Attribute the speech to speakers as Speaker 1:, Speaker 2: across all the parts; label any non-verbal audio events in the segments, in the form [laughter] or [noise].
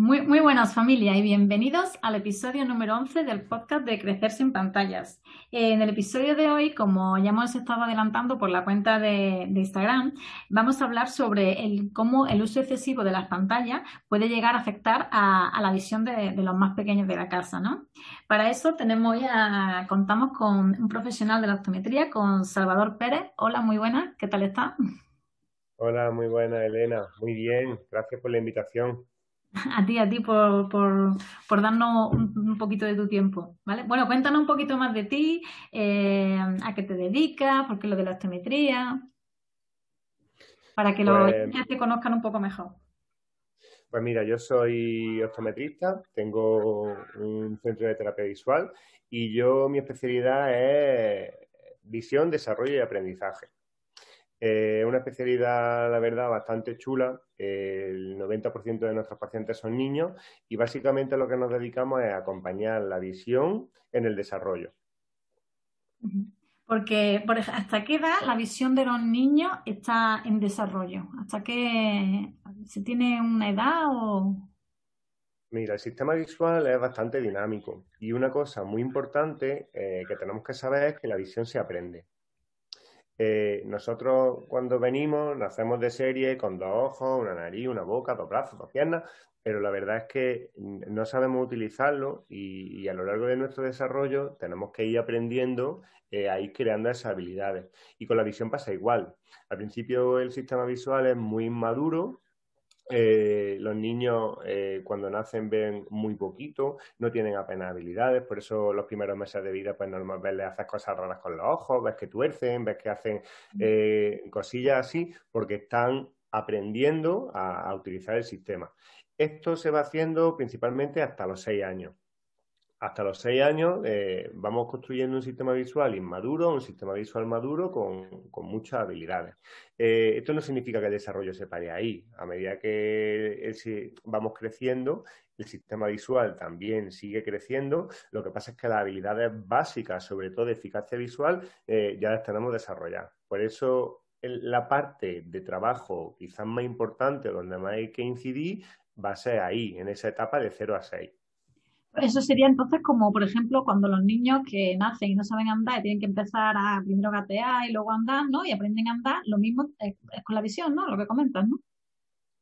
Speaker 1: Muy, muy buenas familia y bienvenidos al episodio número 11 del podcast de Crecer sin pantallas. En el episodio de hoy, como ya hemos estado adelantando por la cuenta de, Instagram, vamos a hablar sobre el, cómo el uso excesivo de las pantallas puede llegar a afectar a, la visión de, los más pequeños de la casa. ¿no? Para eso tenemos ya, contamos con un profesional de la optometría, con Salvador Pérez. Hola, muy buenas, ¿qué tal está?
Speaker 2: Hola, muy buena Elena, muy bien, gracias por la invitación. [laughs]
Speaker 1: A ti, a ti, por, por, darnos un, poquito de tu tiempo, ¿vale? Bueno, cuéntanos un poquito más de ti, eh, a qué te dedicas, por qué lo de la osteometría, para que los pues te conozcan un poco mejor.
Speaker 2: Pues mira, yo soy optometrista, tengo un centro de terapia visual y yo mi especialidad es visión, desarrollo y aprendizaje. Es una especialidad, la verdad, bastante chula. El 90% de nuestros pacientes son niños y básicamente lo que nos dedicamos es acompañar la visión en el desarrollo.
Speaker 1: Porque, por ejemplo, ¿hasta qué edad la visión de los niños está en desarrollo? ¿Hasta qué se tiene una edad o...?
Speaker 2: Mira, el sistema visual es bastante dinámico y una cosa muy importante eh, que tenemos que saber es que la visión se aprende. Eh, nosotros cuando venimos nacemos de serie con dos ojos, una nariz, una boca, dos brazos, dos piernas, pero la verdad es que no sabemos utilizarlo y, a lo largo de nuestro desarrollo tenemos que ir aprendiendo eh, a ir creando esas habilidades. Y con la visión pasa igual. Al principio el sistema visual es muy inmaduro, eh, los niños eh, cuando nacen ven muy poquito, no tienen apenas habilidades, por eso los primeros meses de vida pues normal verles hacer cosas raras con los ojos, ves que tuercen, ves que hacen eh, cosillas así, porque están aprendiendo a, a utilizar el sistema. Esto se va haciendo principalmente hasta los seis años hasta los seis años eh, vamos construyendo un sistema visual inmaduro, un sistema visual maduro con, muchas habilidades. Eh, esto no significa que el desarrollo se pare ahí. A medida que vamos creciendo, el sistema visual también sigue creciendo. Lo que pasa es que las habilidades básicas, sobre todo de eficacia visual, eh, ya las tenemos desarrolladas. Por eso la parte de trabajo quizás más importante, donde más hay que incidir, va a ser ahí, en esa etapa de 0 a 6.
Speaker 1: Eso sería entonces como, por ejemplo, cuando los niños que nacen y no saben andar y tienen que empezar a primero gatear y luego andar, ¿no? Y aprenden a andar, lo mismo es, con la visión, ¿no? Lo que comentas, ¿no?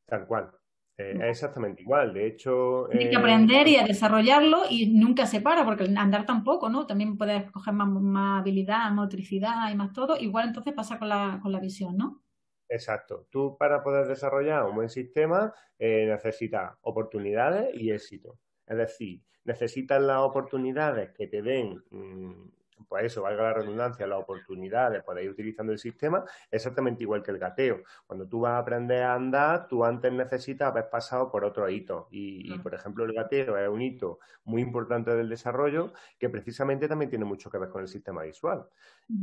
Speaker 2: Tal cual. Eh, es exactamente igual. De hecho.
Speaker 1: Tienen que eh, aprender y a desarrollarlo y nunca se para, porque andar tampoco, ¿no? También puedes coger más, habilidad, motricidad y más todo. Igual entonces pasa con la, con la visión, ¿no?
Speaker 2: Exacto. Tú para poder desarrollar un buen sistema eh, necesitas oportunidades y éxito. Es decir, necesitas las oportunidades que te den, mm, pues eso, valga la redundancia, la oportunidad de poder ir utilizando el sistema, exactamente igual que el gateo. Cuando tú vas a aprender a andar, tú antes necesitas haber pasado por otro hito. Y, por ejemplo, el gateo es un hito muy importante del desarrollo que precisamente también tiene mucho que ver con el sistema visual.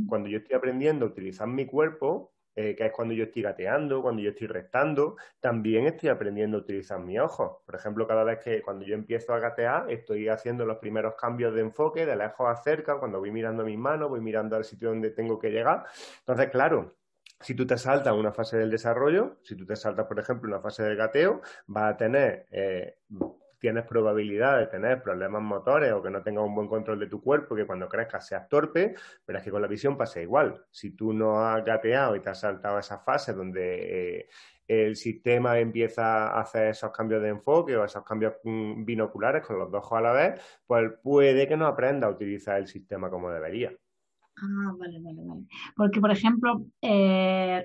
Speaker 2: Cuando yo estoy aprendiendo a utilizar mi cuerpo, eh, que es cuando yo estoy gateando, cuando yo estoy restando, también estoy aprendiendo a utilizar mis ojos. Por ejemplo, cada vez que cuando yo empiezo a gatear, estoy haciendo los primeros cambios de enfoque, de lejos a cerca, cuando voy mirando mis manos, voy mirando al sitio donde tengo que llegar. Entonces, claro, si tú te saltas una fase del desarrollo, si tú te saltas, por ejemplo, una fase del gateo, vas a tener eh, tienes probabilidad de tener problemas motores o que no tengas un buen control de tu cuerpo, que cuando crezcas seas torpe, pero es que con la visión pasa igual. Si tú no has gateado y te has saltado esa fase donde eh, el sistema empieza a hacer esos cambios de enfoque o esos cambios mm, binoculares con los dos ojos a la vez, pues puede que no aprenda a utilizar el sistema como debería.
Speaker 1: Ah, vale, vale, vale. Porque, por ejemplo, eh,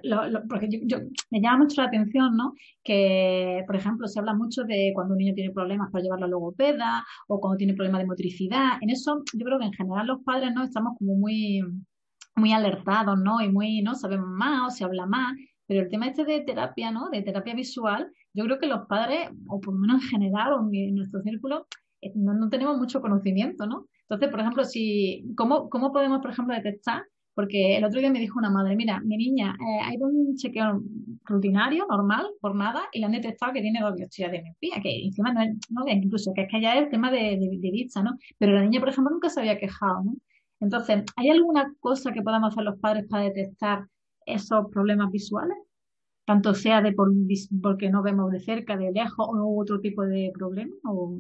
Speaker 1: porque yo, me llama mucho la atención, ¿no? Que, por ejemplo, se habla mucho de cuando un niño tiene problemas para llevarlo a logopeda o cuando tiene problemas de motricidad. En eso, yo creo que en general los padres, ¿no? Estamos como muy, muy alertados, ¿no? Y muy, ¿no? Sabemos más o se habla más. Pero el tema este de terapia, ¿no? De terapia visual, yo creo que los padres, o por lo menos en general, o en nuestro círculo, no, no tenemos mucho conocimiento, ¿no? Entonces, por ejemplo, si, ¿cómo, ¿cóómo podemos, por ejemplo, detectar? Porque el otro día me dijo una madre, mira, mi niña eh, ha un chequeo rutinario, normal, por nada, y le han detectado que tiene dos biopsias de miopía, que encima no es, no incluso que es que ya es el tema de, de, vista, ¿no? Pero la niña, por ejemplo, nunca se había quejado, ¿no? Entonces, ¿hay alguna cosa que podamos hacer los padres para detectar esos problemas visuales? tanto sea de por, porque no vemos de cerca, de lejos o otro tipo de problema? O...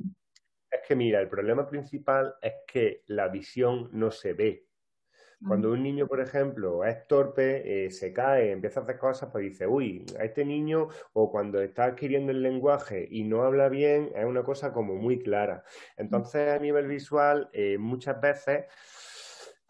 Speaker 2: Es que mira, el problema principal es que la visión no se ve. Cuando un niño, por ejemplo, es torpe, eh, se cae, empieza a hacer cosas, pues dice, uy, a este niño, o cuando está adquiriendo el lenguaje y no habla bien, es una cosa como muy clara. Entonces, a nivel visual, eh, muchas veces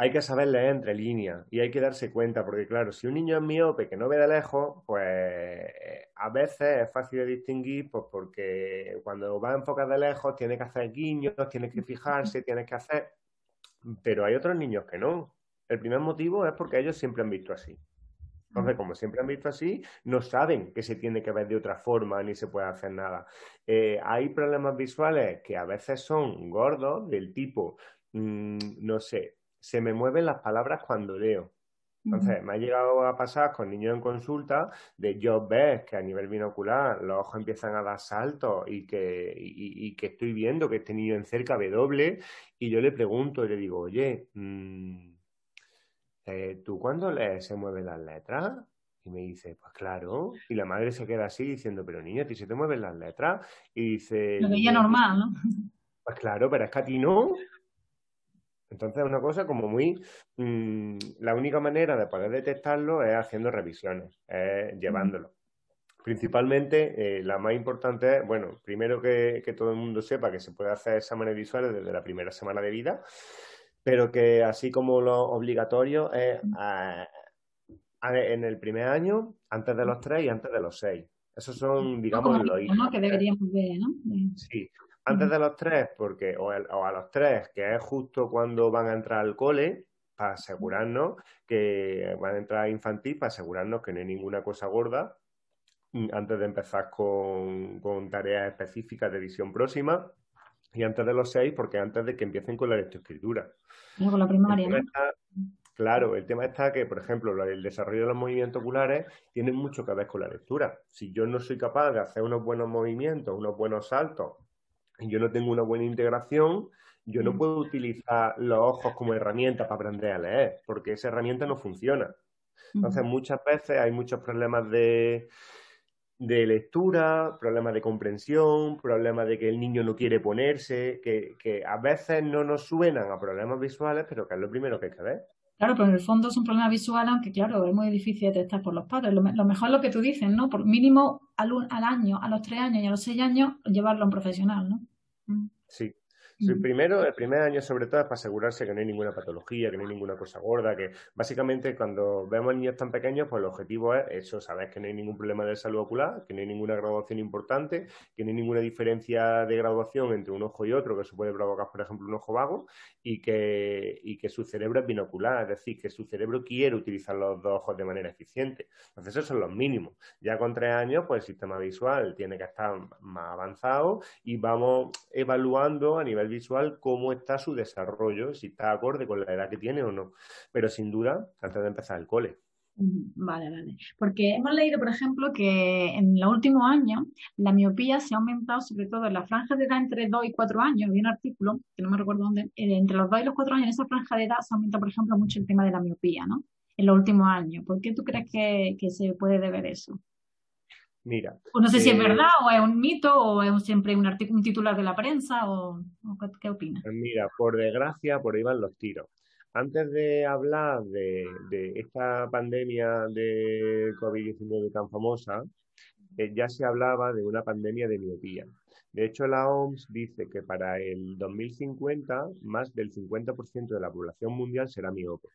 Speaker 2: hay que saber leer entre líneas y hay que darse cuenta, porque claro, si un niño es miope que no ve de lejos, pues a veces es fácil de distinguir, pues porque cuando va a enfocar de lejos tiene que hacer guiños, tiene que fijarse, [laughs] tiene que hacer... Pero hay otros niños que no. El primer motivo es porque ellos siempre han visto así. Entonces, como siempre han visto así, no saben que se tiene que ver de otra forma ni se puede hacer nada. Eh, hay problemas visuales que a veces son gordos, del tipo, mm, no sé, se me mueven las palabras cuando leo. Entonces, me ha llegado a pasar con niños en consulta de yo ves que a nivel binocular los ojos empiezan a dar saltos y que, y, que estoy viendo que este niño en cerca ve doble y yo le pregunto y le digo, oye, mmm, eh, ¿tú cuando lees se mueven las letras? Y me dice, pues claro. Y la madre se queda así diciendo, pero niño, ¿a ti se te mueven las letras? Y dice...
Speaker 1: Lo veía normal, ¿no?
Speaker 2: Pues claro, pero es que a ti no. Entonces es una cosa como muy... Mm, la única manera de poder detectarlo es haciendo revisiones, es llevándolo. Principalmente, eh, la más importante es, bueno, primero que, que, todo el mundo sepa que se puede hacer exámenes visuales desde la primera semana de vida pero que así como lo obligatorio es en el primer año, antes de los tres y antes de los seis. Esos son, digamos, los
Speaker 1: ¿no? Que deberíamos ver, ¿no?
Speaker 2: Sí, antes de los tres, porque, o, a los tres, que es justo cuando van a entrar al cole, para asegurarnos que van a entrar infantil, para asegurarnos que no hay ninguna cosa gorda, mm, antes de empezar con, con tareas específicas de visión próxima. Y antes de los seis, porque antes de que empiecen con la lectoescritura.
Speaker 1: con la primaria, ¿no?
Speaker 2: claro, el tema está que, por ejemplo, el desarrollo de los movimientos oculares tiene mucho que ver con la lectura. Si yo no soy capaz de hacer unos buenos movimientos, unos buenos saltos, yo no tengo una buena integración, yo no mm. puedo utilizar los ojos como herramienta para aprender a leer, porque esa herramienta no funciona. Entonces, muchas veces hay muchos problemas de de lectura, problemas de comprensión, problemas de que el niño no quiere ponerse, que, que, a veces no nos suenan a problemas visuales, pero que es lo primero que hay que ver.
Speaker 1: Claro, pero en el fondo es un problema visual, aunque claro, es muy difícil de detectar por los padres. Lo, mejor es lo que tú dices, ¿no? Por mínimo al, al, año, a los tres años y a los seis años, llevarlo a un profesional, ¿no?
Speaker 2: Sí, el primero, el primer año sobre todo es para asegurarse que no hay ninguna patología, que no hay ninguna cosa gorda, que básicamente cuando vemos niños tan pequeños, pues el objetivo es eso, saber que no hay ningún problema de salud ocular, que no hay ninguna graduación importante, que no hay ninguna diferencia de graduación entre un ojo y otro, que eso puede provocar, por ejemplo, un ojo vago, y que, y que su cerebro es binocular, es decir, que su cerebro quiere utilizar los dos ojos de manera eficiente. Entonces, esos son los mínimos. Ya con tres años, pues el sistema visual tiene que estar más avanzado y vamos evaluando a nivel visual cómo está su desarrollo, si está acorde con la edad que tiene o no. Pero sin duda, antes de empezar el cole.
Speaker 1: Vale, vale. Porque hemos leído, por ejemplo, que en los últimos años la miopía se ha aumentado, sobre todo en la franja de edad entre 2 y 4 años. Había un artículo, que no me recuerdo dónde, eh, entre los 2 y los 4 años, en esa franja de edad se aumenta, por ejemplo, mucho el tema de la miopía, ¿no? En los últimos años. ¿Por qué tú crees que se puede deber eso?
Speaker 2: Mira.
Speaker 1: no sé si es eh, verdad o es un mito o es siempre un, un titular de la prensa o, qué opinas.
Speaker 2: Mira, por desgracia, por ahí van los tiros. Antes de hablar de, esta pandemia de COVID-19 tan famosa, eh, ya se hablaba de una pandemia de miopía. De hecho, la OMS dice que para el 2050 más del 50% de la población mundial será miope.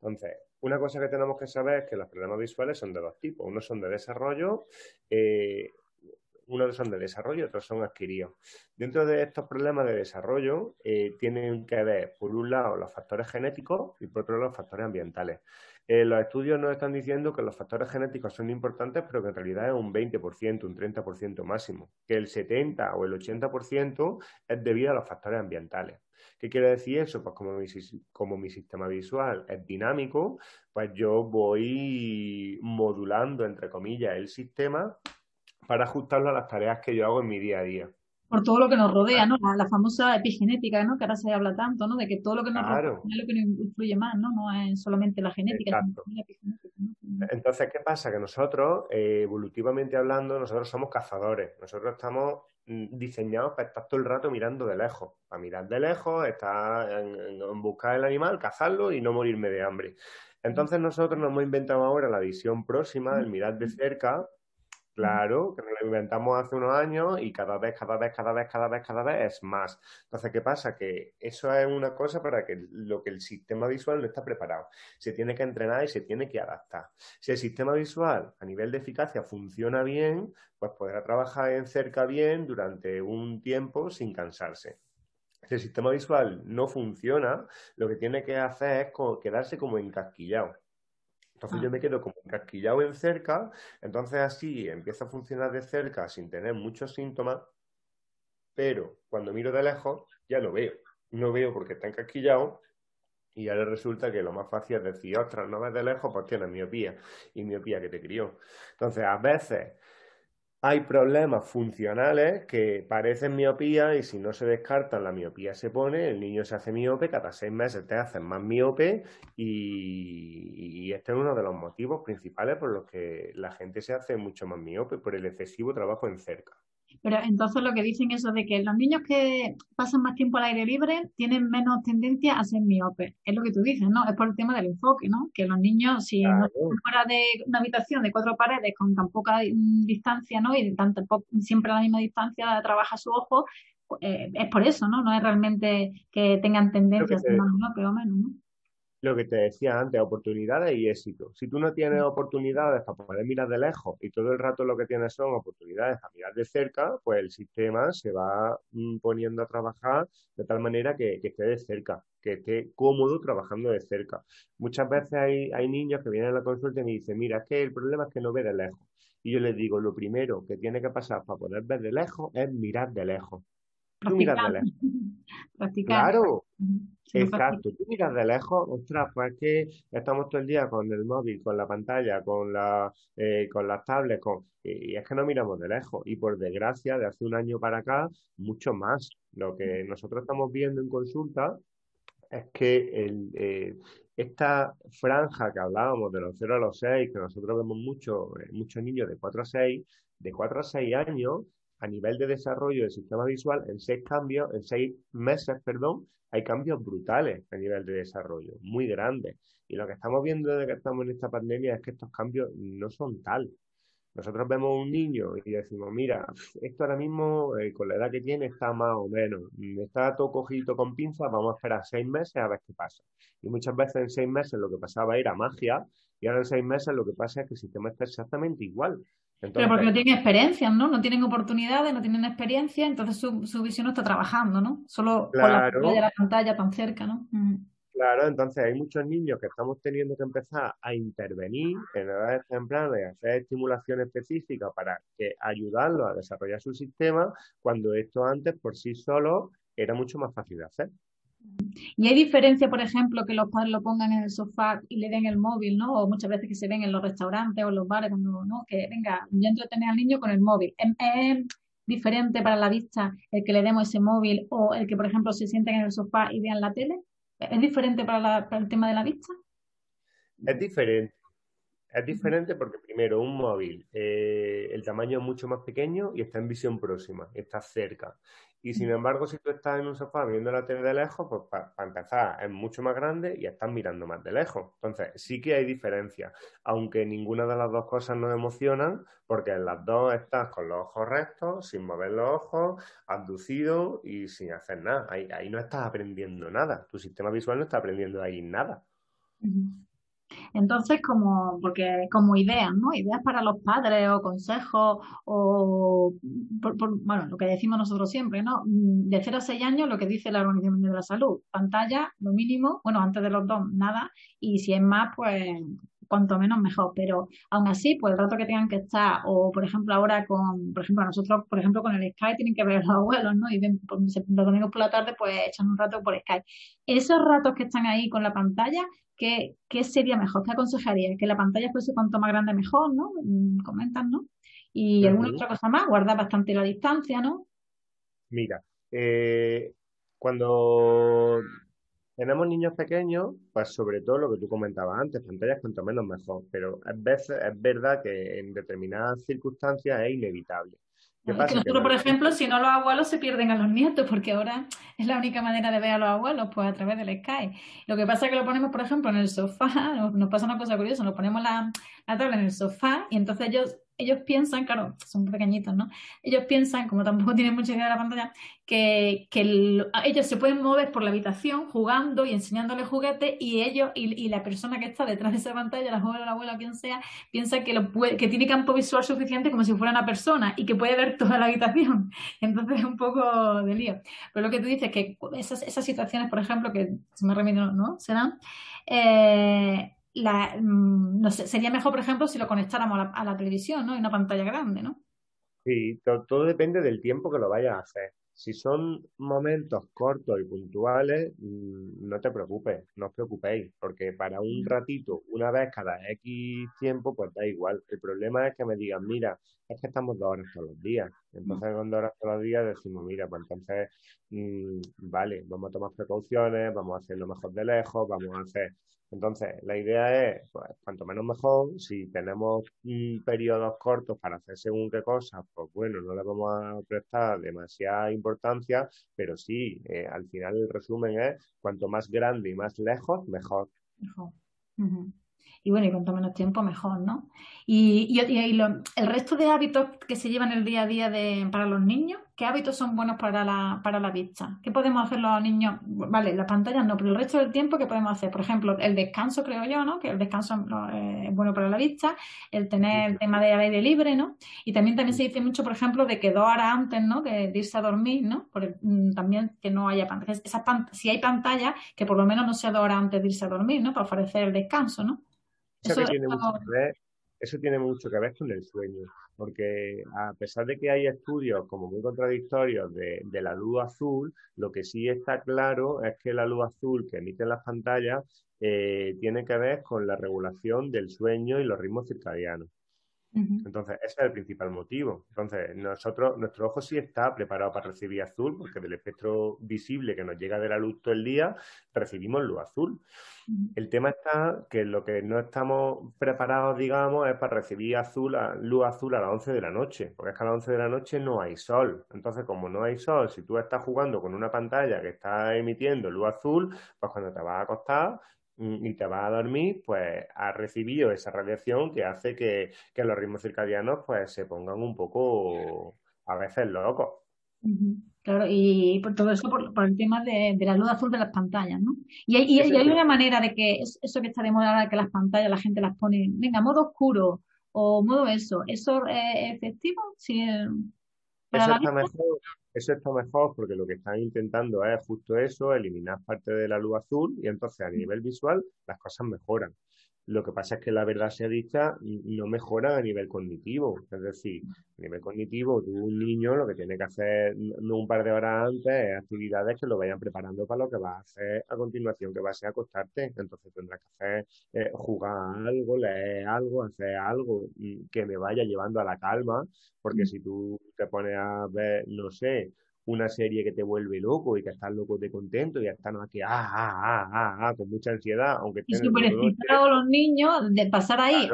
Speaker 2: Entonces, una cosa que tenemos que saber es que los problemas visuales son de dos tipos. Unos son de desarrollo, eh, unos son de desarrollo otros son adquiridos. Dentro de estos problemas de desarrollo eh, tienen que ver, por un lado, los factores genéticos y por otro lado, los factores ambientales. Eh, los estudios nos están diciendo que los factores genéticos son importantes, pero que en realidad es un 20%, un 30% máximo. Que el 70 o el 80% es debido a los factores ambientales. ¿Qué quiere decir eso? Pues como mi, como mi sistema visual es dinámico, pues yo voy modulando, entre comillas, el sistema para ajustarlo a las tareas que yo hago en mi día a día.
Speaker 1: Por todo lo que nos rodea, ¿no? La, famosa epigenética, ¿no? Que ahora se habla tanto, ¿no? De que todo lo que nos rodea es lo que nos influye más, ¿no? No es solamente la genética, sino la epigenética, ¿no?
Speaker 2: Entonces, ¿qué pasa? Que nosotros, eh, evolutivamente hablando, nosotros somos cazadores. Nosotros estamos mm, diseñados para estar todo el rato mirando de lejos. Para mirar de lejos, estar en buscar el animal, cazarlo y no morirme de hambre. Entonces nosotros nos hemos inventado ahora la visión próxima, el mirar de cerca, Claro, que nos lo inventamos hace unos años y cada vez, cada vez, cada vez, cada vez, cada vez es más. Entonces, ¿qué pasa? Que eso es una cosa para que lo que el sistema visual no está preparado. Se tiene que entrenar y se tiene que adaptar. Si el sistema visual a nivel de eficacia funciona bien, pues podrá trabajar en cerca bien durante un tiempo sin cansarse. Si el sistema visual no funciona, lo que tiene que hacer es quedarse como encasquillado. Entonces yo ah. me quedo como encasquillado en cerca, entonces así empieza a funcionar de cerca sin tener muchos síntomas, pero cuando miro de lejos ya lo veo. No veo porque está encasquillado y ahora resulta que lo más fácil es decir, ostras, no ves de lejos, pues tienes miopía y miopía que te crió. Entonces, a veces hay problemas funcionales que parecen miopía y si no se descartan, la miopía se pone, el niño se hace miope, cada seis meses te hacen más miope y, este es uno de los motivos principales por los que la gente se hace mucho más miope, por el excesivo trabajo en cerca.
Speaker 1: Pero entonces lo que dicen eso de que los niños que pasan más tiempo al aire libre tienen menos tendencia a ser miopes. Es lo que tú dices, ¿no? Es por el tema del enfoque, ¿no? Que los niños, si no están fuera de una habitación de cuatro paredes con tan poca mm, distancia, ¿no? Y tan, siempre a la misma distancia trabaja su ojo, eh, es por eso, ¿no? No es realmente que tengan tendencia a ser más miopes o menos, ¿no?
Speaker 2: Lo que te decía antes, oportunidades y éxito. Si tú no tienes oportunidades para poder mirar de lejos y todo el rato lo que tienes son oportunidades para mirar de cerca, pues el sistema se va mm, poniendo a trabajar de tal manera que, esté de cerca, que esté cómodo trabajando de cerca. Muchas veces hay, hay niños que vienen a la consulta y me dicen, mira, es que el problema es que no ve de lejos. Y yo les digo, lo primero que tiene que pasar para poder ver de lejos es mirar de lejos. Tú miras de lejos. [laughs] Claro, exacto. Tú miras de lejos, ostras, pues es que estamos todo el día con el móvil, con la pantalla, con, la, eh, con las tablets, con... y es que no miramos de lejos. Y por desgracia, de hace un año para acá, mucho más. Lo que nosotros estamos viendo en consulta es que el, eh, esta franja que hablábamos de los 0 a los 6, que nosotros vemos mucho, eh, muchos niños de 4 a 6, de 4 a 6 años, a nivel de desarrollo del sistema visual, en seis cambios, en seis meses, perdón, hay cambios brutales a nivel de desarrollo, muy grandes. Y lo que estamos viendo desde que estamos en esta pandemia es que estos cambios no son tal. Nosotros vemos un niño y decimos, mira, esto ahora mismo, eh, con la edad que tiene, está más o menos. Está todo cogido con pinzas, vamos a esperar seis meses a ver qué pasa. Y muchas veces en seis meses lo que pasaba era magia, y ahora en seis meses lo que pasa es que el sistema está exactamente igual.
Speaker 1: Pero porque no tienen experiencia, ¿no? No tienen oportunidades, no tienen experiencia, entonces su, su visión no está trabajando, ¿no? Solo con la, la pantalla tan cerca, ¿no?
Speaker 2: Claro, entonces hay muchos niños que estamos teniendo que empezar a intervenir en edades tempranas y hacer estimulación específica para que ayudarlos a desarrollar su sistema, cuando esto antes por sí solo era mucho más fácil de hacer.
Speaker 1: Y hay diferencia, por ejemplo, que los padres lo pongan en el sofá y le den el móvil, ¿no? O muchas veces que se ven en los restaurantes o en los bares, cuando, ¿no? Que venga, yo tener al niño con el móvil. ¿Es, diferente para la vista el que le demos ese móvil o el que, por ejemplo, se sienten en el sofá y vean la tele? ¿Es diferente para, para el tema de la vista?
Speaker 2: Es diferente. Es diferente porque primero un móvil, eh, el tamaño es mucho más pequeño y está en visión próxima, está cerca. Y sin embargo, si tú estás en un sofá viendo la tele de lejos, pues para empezar es mucho más grande y estás mirando más de lejos. Entonces, sí que hay diferencia, aunque ninguna de las dos cosas nos emocionan, porque en las dos estás con los ojos rectos, sin mover los ojos, abducido y sin hacer nada. Ahí, ahí no estás aprendiendo nada. Tu sistema visual no está aprendiendo ahí nada.
Speaker 1: Entonces, como, porque como ideas, ¿no? Ideas para los padres o consejos o, bueno, lo que decimos nosotros siempre, ¿no? Mm, de 0 a 6 años, lo que dice la Organización Mundial de la Salud, pantalla, lo mínimo, bueno, antes de los dos, nada, y si es más, pues cuanto menos mejor, pero aún así, pues el rato que tengan que estar, o por ejemplo ahora con, por ejemplo, nosotros, por ejemplo, con el Skype tienen que ver los abuelos, ¿no? Y ven, pues, los domingos por la tarde, pues echan un rato por Skype. Esos ratos que están ahí con la pantalla, ¿qué, qué sería mejor? ¿Qué aconsejaría? Que la pantalla fuese cuanto más grande mejor, ¿no? Mm, comentan, ¿no? Y alguna otra cosa más, guardar bastante la distancia, ¿no?
Speaker 2: Mira, eh, cuando tenemos niños pequeños, pues sobre todo lo que tú comentabas antes, pantallas cuanto menos mejor, pero a veces es verdad que en determinadas circunstancias es inevitable.
Speaker 1: ¿Qué pasa? Que nosotros, por ejemplo, si no los abuelos se pierden a los nietos, porque ahora es la única manera de ver a los abuelos, pues a través del Sky. Lo que pasa es que lo ponemos, por ejemplo, en el sofá, nos, pasa una cosa curiosa, nos ponemos la, la tabla en el sofá y entonces ellos ellos piensan, claro, son pequeñitos, ¿no? Ellos piensan, como tampoco tienen mucha idea de la pantalla, que, ellos se pueden mover por la habitación jugando y enseñándole juguetes y ellos y, la persona que está detrás de esa pantalla, la joven, la abuela, quien sea, piensa que, lo que tiene campo visual suficiente como si fuera una persona y que puede ver toda la habitación. [laughs] Entonces es un poco de lío. Pero lo que tú dices, que esas, esas situaciones, por ejemplo, que se me remito, ¿no? Serán... Eh, la, mm, no sé, sería mejor, por ejemplo, si lo conectáramos a la, televisión, ¿no? En una pantalla grande, ¿no?
Speaker 2: Sí, todo, depende del tiempo que lo vayas a hacer. Si son momentos cortos y puntuales, mm, no te preocupes, no os preocupéis, porque para un ratito, una vez cada X tiempo, pues da igual. El problema es que me digan, mira, es que estamos dos horas todos los días. Entonces, con dos horas todos los días decimos, mira, pues entonces, mm, vale, vamos a tomar precauciones, vamos a hacerlo mejor de lejos, vamos a hacer entonces, la idea es, pues, cuanto menos mejor, si tenemos periodos cortos para hacer según qué cosas, pues bueno, no le vamos a prestar demasiada importancia, pero sí, eh, al final el resumen es, cuanto más grande y más lejos, mejor. Mejor
Speaker 1: y bueno, y cuanto menos tiempo, mejor, ¿no? Y, y, el resto de hábitos que se llevan el día a día de, para los niños, ¿qué hábitos son buenos para la, para la vista? ¿Qué podemos hacer los niños? Vale, las pantallas no, pero el resto del tiempo, ¿qué podemos hacer? Por ejemplo, el descanso, creo yo, ¿no? Que el descanso eh, es bueno para la vista, el tener el tema de aire libre, ¿no? Y también, también se dice mucho, por ejemplo, de que dos horas antes, ¿no? De, irse a dormir, ¿no? Mm, también que no haya pantallas. si hay pantalla, que por lo menos no sea dos horas antes de irse a dormir, ¿no? Para ofrecer el descanso, ¿no?
Speaker 2: Eso, tiene mucho que ver, eso tiene mucho que ver con el sueño, porque a pesar de que hay estudios como muy contradictorios de, la luz azul, lo que sí está claro es que la luz azul que emiten las pantallas eh, tiene que ver con la regulación del sueño y los ritmos circadianos. Entonces, ese es el principal motivo. Entonces, nosotros, nuestro ojo sí está preparado para recibir azul, porque del espectro visible que nos llega de la luz todo el día, recibimos luz azul. El tema está que lo que no estamos preparados, digamos, es para recibir azul, luz azul a las 11 de la noche, porque es que a las 11 de la noche no hay sol. Entonces, como no hay sol, si tú estás jugando con una pantalla que está emitiendo luz azul, pues cuando te vas a acostar, y te vas a dormir, pues has recibido esa radiación que hace que, los ritmos circadianos pues se pongan un poco a veces locos.
Speaker 1: Claro, y por todo eso por, el tema de, la luz azul de las pantallas, ¿no? Y hay, hay una manera de que eso que está de moda que las pantallas la gente las pone, venga, modo oscuro o modo eso, ¿eso es efectivo? Sí,
Speaker 2: para la eso está mejor porque lo que están intentando es justo eso, eliminar parte de la luz azul y entonces a nivel visual las cosas mejoran. Lo que pasa es que la verdad sea dicha, no mejora a nivel cognitivo. Es decir, a nivel cognitivo, tú, un niño, lo que tiene que hacer un par de horas antes es actividades que lo vayan preparando para lo que va a hacer a continuación, que va a ser acostarte. Entonces tendrás que hacer, eh, jugar algo, leer algo, hacer algo que me vaya llevando a la calma, porque mm. si tú te pones a ver, no sé, una serie que te vuelve loco y que estás loco de contento y están aquí, ah, ah, ah, ah, ah, con mucha ansiedad, aunque
Speaker 1: Y súper excitados los niños de pasar ahí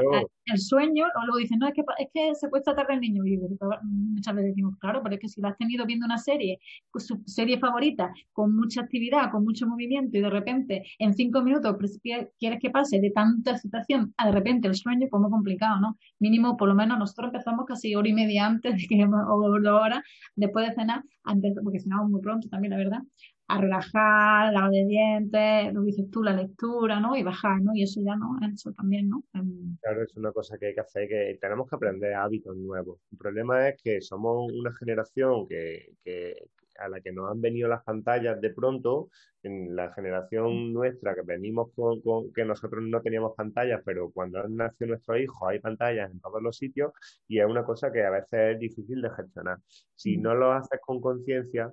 Speaker 1: el sueño, o luego dicen, no, es que, es que se cuesta tarde el niño. Y muchas veces decimos, claro, pero es que si lo has tenido viendo una serie, su serie favorita, con mucha actividad, con mucho movimiento, y de repente en cinco minutos quieres que pase de tanta excitación a de repente el sueño, pues muy complicado, ¿no? Mínimo, por lo menos nosotros empezamos casi hora y media antes de que, o dos horas después de cenar, porque cenamos muy pronto también, la verdad, a relajar, la de dientes, lo dices tú, la lectura, ¿no? Y bajar, ¿no? Y eso ya no, eso también, ¿no?
Speaker 2: Claro, es una cosa que hay que hacer, que tenemos que aprender hábitos nuevos. El problema es que somos una generación que, que a la que nos han venido las pantallas de pronto, en la generación nuestra que venimos con, con, que nosotros no teníamos pantallas, pero cuando nació nuestro hijo hay pantallas en todos los sitios y es una cosa que a veces es difícil de gestionar. Si no lo haces con conciencia,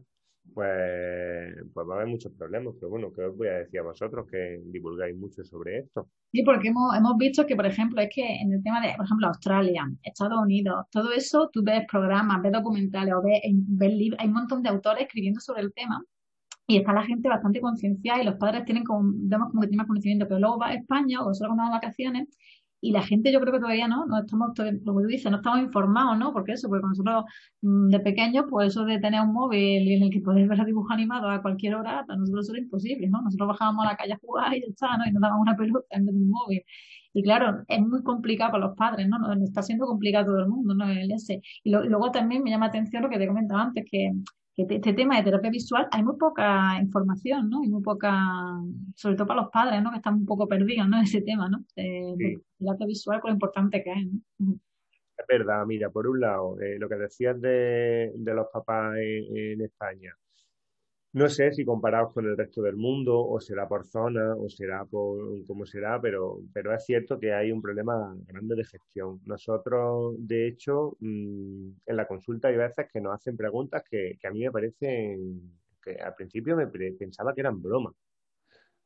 Speaker 2: pues, pues va a haber muchos problemas. Pero bueno, ¿qué os voy a decir a vosotros que divulgáis mucho sobre esto?
Speaker 1: Sí, porque hemos, hemos visto que, por ejemplo, es que en el tema de, por ejemplo, Australia, Estados Unidos, todo eso, tú ves programas, ves documentales o ves, ves libros, hay un montón de autores escribiendo sobre el tema y está la gente bastante concienciada y los padres tienen como, vemos como que tienen más conocimiento, pero luego va a España o solo cuando vacaciones y la gente yo creo que todavía no, no estamos, lo que tú dices, no estamos informados, ¿no? Porque eso, porque nosotros mm, de pequeños, pues eso de tener un móvil en el que poder ver dibujos animados a cualquier hora, para nosotros era imposible, ¿no? Nosotros bajábamos a la calle a jugar y ya está, ¿no? Y nos daban una pelota en vez de un móvil. Y claro, es muy complicado para los padres, ¿no? Nos está siendo complicado todo el mundo, ¿no? El ese. Y, y luego también me llama atención lo que te comentaba antes, que que este tema de terapia visual hay muy poca información, ¿no? Y muy poca, sobre todo para los padres, ¿no? Que están un poco perdidos, ¿no? Ese tema, ¿no? De, terapia visual, con lo importante que es, ¿no?
Speaker 2: Es verdad, mira, por un lado, eh, lo que decías de, los papás en España, no sé si comparados con el resto del mundo, o será por zona, o será por cómo será, pero, pero es cierto que hay un problema grande de gestión. Nosotros, de hecho, mm, en la consulta hay veces que nos hacen preguntas que, a mí me parecen que al principio me pensaba que eran bromas.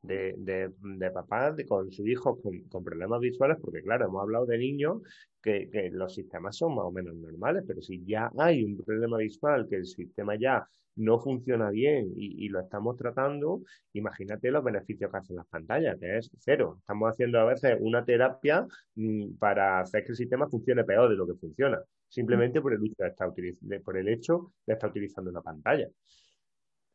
Speaker 2: De, de, papás de, con sus hijos con, problemas visuales, porque claro, hemos hablado de niños que, que, los sistemas son más o menos normales, pero si ya hay un problema visual, que el sistema ya no funciona bien y, lo estamos tratando, imagínate los beneficios que hacen las pantallas, que es cero. Estamos haciendo a veces una terapia mm, para hacer que el sistema funcione peor de lo que funciona, simplemente por el, uso de por el hecho de estar utilizando una pantalla.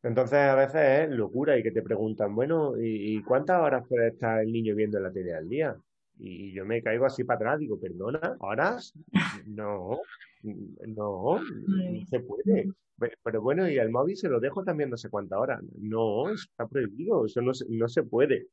Speaker 2: Entonces a veces es locura y que te preguntan, bueno, ¿y cuántas horas puede estar el niño viendo la tele al día? Y yo me caigo así para atrás, digo, perdona, ¿horas? No, no, no se puede. Pero bueno, y al móvil se lo dejo también no sé cuántas horas. No, está prohibido, eso no se, no se puede.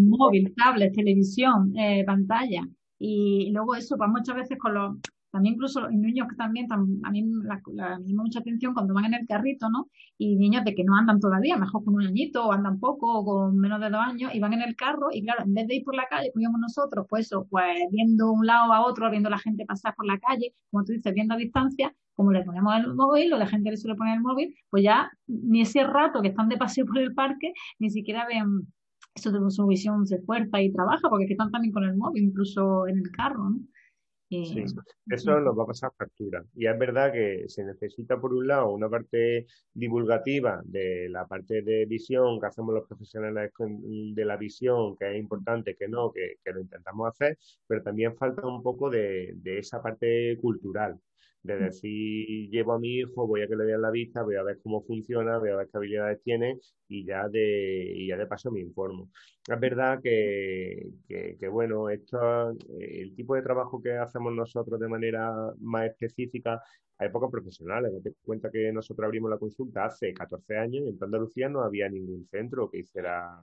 Speaker 1: móvil, tablet, televisión, eh, pantalla. Y luego eso, pues muchas veces con los, también incluso los niños que también, a mí la, me llama mucha atención cuando van en el carrito, ¿no? Y niños de que no andan todavía, mejor con un añito o andan poco o con menos de dos años y van en el carro y claro, en vez de ir por la calle, como íbamos nosotros, pues eso, pues viendo un lado a otro, viendo a la gente pasar por la calle, como tú dices, viendo a distancia, como le ponemos el móvil o la gente le suele poner el móvil, pues ya ni ese rato que están de paseo por el parque, ni siquiera ven eso de su visión se fuerza y trabaja, porque están también con el móvil, incluso en el carro, ¿no?
Speaker 2: Sí, eso nos va a pasar factura. Y es verdad que se necesita, por un lado, una parte divulgativa de la parte de visión que hacemos los profesionales de la visión, que es importante, que no, que, lo intentamos hacer, pero también falta un poco de, de esa parte cultural de decir, llevo a mi hijo, voy a que le vean la vista, voy a ver cómo funciona, voy a ver qué habilidades tiene y ya de, y ya de paso me informo. Es verdad que, que, bueno, esto, el tipo de trabajo que hacemos nosotros de manera más específica, hay pocos profesionales. te cuenta que nosotros abrimos la consulta hace 14 años y en Andalucía no había ningún centro que hiciera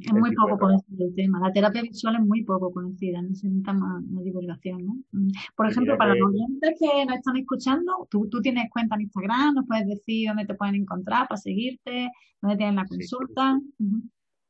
Speaker 1: es muy poco conocido el tema. La terapia visual es muy poco conocida, necesita más, más divulgación. ¿no? Mm. Por ejemplo, para los oyentes que nos están escuchando, ¿tú, tú tienes cuenta en Instagram, nos puedes decir dónde te pueden encontrar para seguirte, dónde tienen la consulta.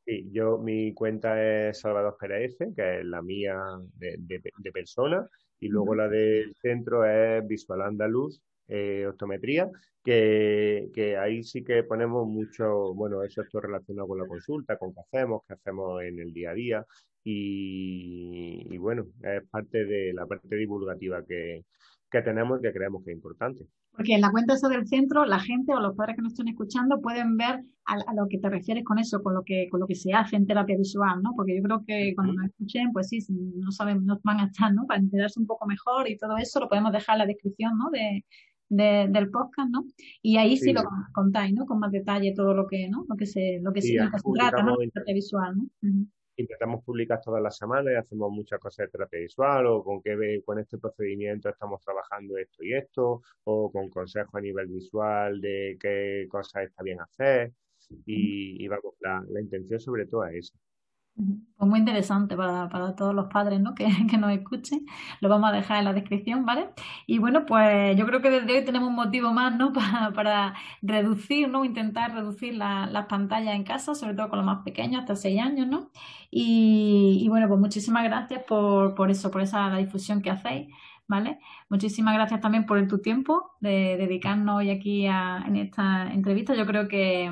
Speaker 2: Sí, yo mi cuenta es Salvador Pérez, que es la mía de, de, persona, y luego la del centro es Visual Andaluz, eh, optometría, que, que, ahí sí que ponemos mucho, bueno, eso está relacionado con la consulta, con qué hacemos, qué hacemos en el día a día y, bueno, es parte de la parte divulgativa que, que tenemos y que creemos que es importante.
Speaker 1: Porque en la cuenta eso del centro, la gente o los padres que nos están escuchando pueden ver a, lo que te refieres con eso, con lo que con lo que se hace en terapia visual, ¿no? Porque yo creo que cuando nos escuchen, pues sí, no saben, no van a estar, ¿no? Para enterarse un poco mejor y todo eso lo podemos dejar en la descripción, ¿no? De, del podcast, ¿no? Y ahí sí, lo contáis, ¿no? Con más detalle todo lo que, ¿no? Lo que se, lo que se, trata, ¿no? terapia visual, ¿no?
Speaker 2: Intentamos publicar todas las semanas y hacemos muchas cosas de terapia visual o con qué con este procedimiento estamos trabajando esto y esto o con consejos a nivel visual de qué cosas está bien hacer y, vamos, la, la intención sobre todo es esa.
Speaker 1: Pues muy interesante para, para todos los padres ¿no? que, [laughs] que, nos escuchen. Lo vamos a dejar en la descripción, ¿vale? Y bueno, pues yo creo que desde hoy tenemos un motivo más ¿no? [laughs] para, para reducir, ¿no? intentar reducir las pantallas en casa, sobre todo con los más pequeños, hasta 6 años, ¿no? Y, y bueno, pues muchísimas gracias por, por eso, por esa la difusión que hacéis. ¿Vale? Muchísimas gracias también por tu tiempo de dedicarnos hoy aquí a, en esta entrevista. Yo creo que,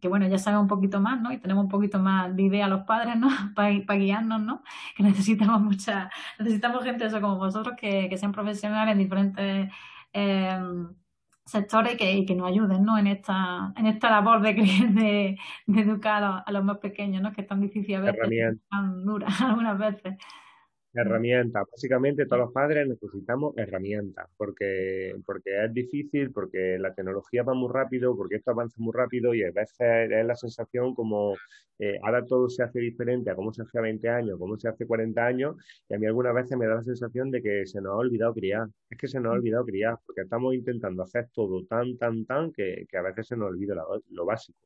Speaker 1: que, bueno, ya sabemos un poquito más, ¿no? Y tenemos un poquito más de idea a los padres, ¿no? [laughs] Para guiarnos, ¿no? Que necesitamos mucha, necesitamos gente eso como vosotros que, que sean profesionales en diferentes eh, sectores que, que nos ayuden ¿no? en, esta, en esta labor de, de, de educar a los, más pequeños, ¿no? que es tan difícil a veces, tan dura [laughs] algunas veces.
Speaker 2: Herramientas. Básicamente todos los padres necesitamos herramientas porque, porque es difícil, porque la tecnología va muy rápido, porque esto avanza muy rápido y a veces es la sensación como eh, ahora todo se hace diferente a cómo se hace a 20 años, cómo se hace 40 años y a mí algunas veces me da la sensación de que se nos ha olvidado criar. Es que se nos ha olvidado criar porque estamos intentando hacer todo tan, tan, tan que, a veces se nos olvida lo básico.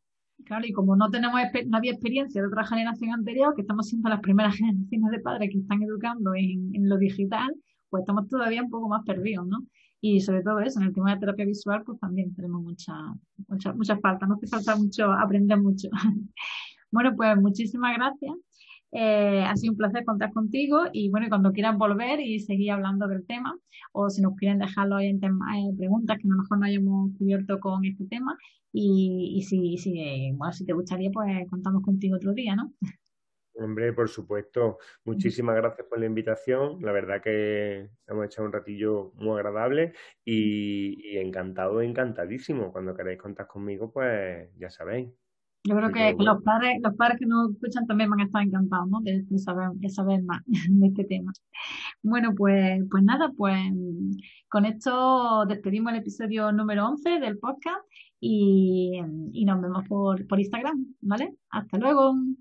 Speaker 1: Claro, y como no tenemos no había experiencia de otra generación anterior, que estamos siendo las primeras [laughs] generaciones de padres que están educando en, lo digital, pues estamos todavía un poco más perdidos, ¿no? Y sobre todo eso, en el tema de terapia visual, pues también tenemos mucha, mucha, mucha falta, nos hace falta mucho, aprender mucho. [laughs] bueno, pues muchísimas gracias. Eh, ha sido un placer contar contigo y bueno, cuando quieran volver y seguir hablando del tema o si nos quieren dejarlo ahí en eh, preguntas que a lo mejor no hayamos cubierto con este tema y, si, si, bueno, si te gustaría pues contamos contigo otro día, ¿no?
Speaker 2: Hombre, por supuesto. Muchísimas gracias por la invitación. La verdad que hemos echado un ratillo muy agradable y, y encantado, encantadísimo. Cuando queráis contar conmigo, pues ya sabéis.
Speaker 1: Yo creo que, los padres, los padres que nos escuchan también van a estar encantados, ¿no? De, saber, de saber más [laughs] de este tema. Bueno, pues, pues nada, pues con esto despedimos el episodio número 11 del podcast y, y nos vemos por, por Instagram, ¿vale? Hasta luego.